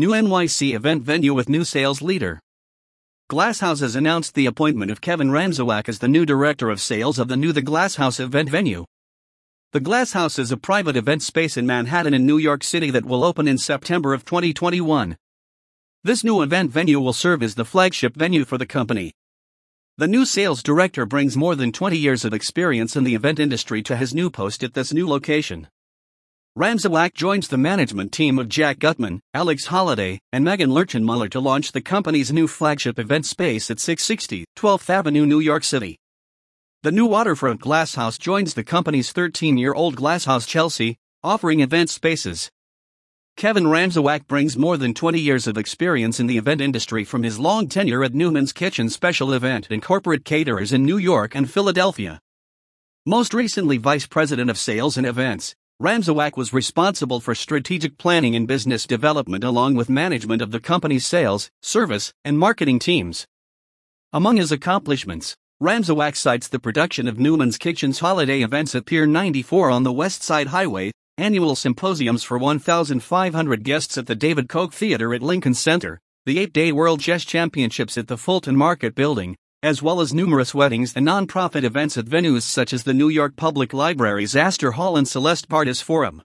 new NYC event venue with new sales leader. Glasshouse has announced the appointment of Kevin Ramsawak as the new director of sales of the new The Glasshouse event venue. The Glasshouse is a private event space in Manhattan in New York City that will open in September of 2021. This new event venue will serve as the flagship venue for the company. The new sales director brings more than 20 years of experience in the event industry to his new post at this new location. Ramsawak joins the management team of Jack Gutman, Alex Holiday, and Megan Muller to launch the company's new flagship event space at 660 12th Avenue, New York City. The new waterfront glasshouse joins the company's 13 year old glasshouse Chelsea, offering event spaces. Kevin Ramsawak brings more than 20 years of experience in the event industry from his long tenure at Neuman's Kitchen Special Event and Corporate Caterers in New York and Philadelphia. Most recently, Vice President of Sales and Events, Ramsawak was responsible for strategic planning and business development along with management of the company's sales, service, and marketing teams. Among his accomplishments, Ramsawak cites the production of Neuman's Kitchen's holiday events at Pier 94 on the West Side Highway, annual symposiums for 1,500 guests at the David Koch Theater at Lincoln Center, the eight day World Chess Championships at the Fulton Market Building, as well as numerous weddings and nonprofit events at venues such as the New York Public Library's Astor Hall and Celeste Bartos Forum.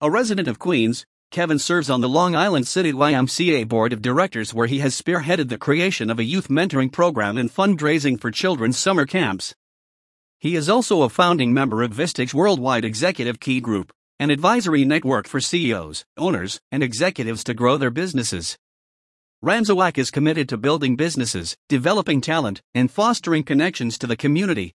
A resident of Queens, Kevin serves on the Long Island City YMCA Board of Directors, where he has spearheaded the creation of a youth mentoring program and fundraising for children's summer camps. He is also a founding member of Vistage Worldwide Executive Key Group, an advisory network for CEOs, owners, and executives to grow their businesses. Ramsawak is committed to building businesses, developing talent, and fostering connections to the community,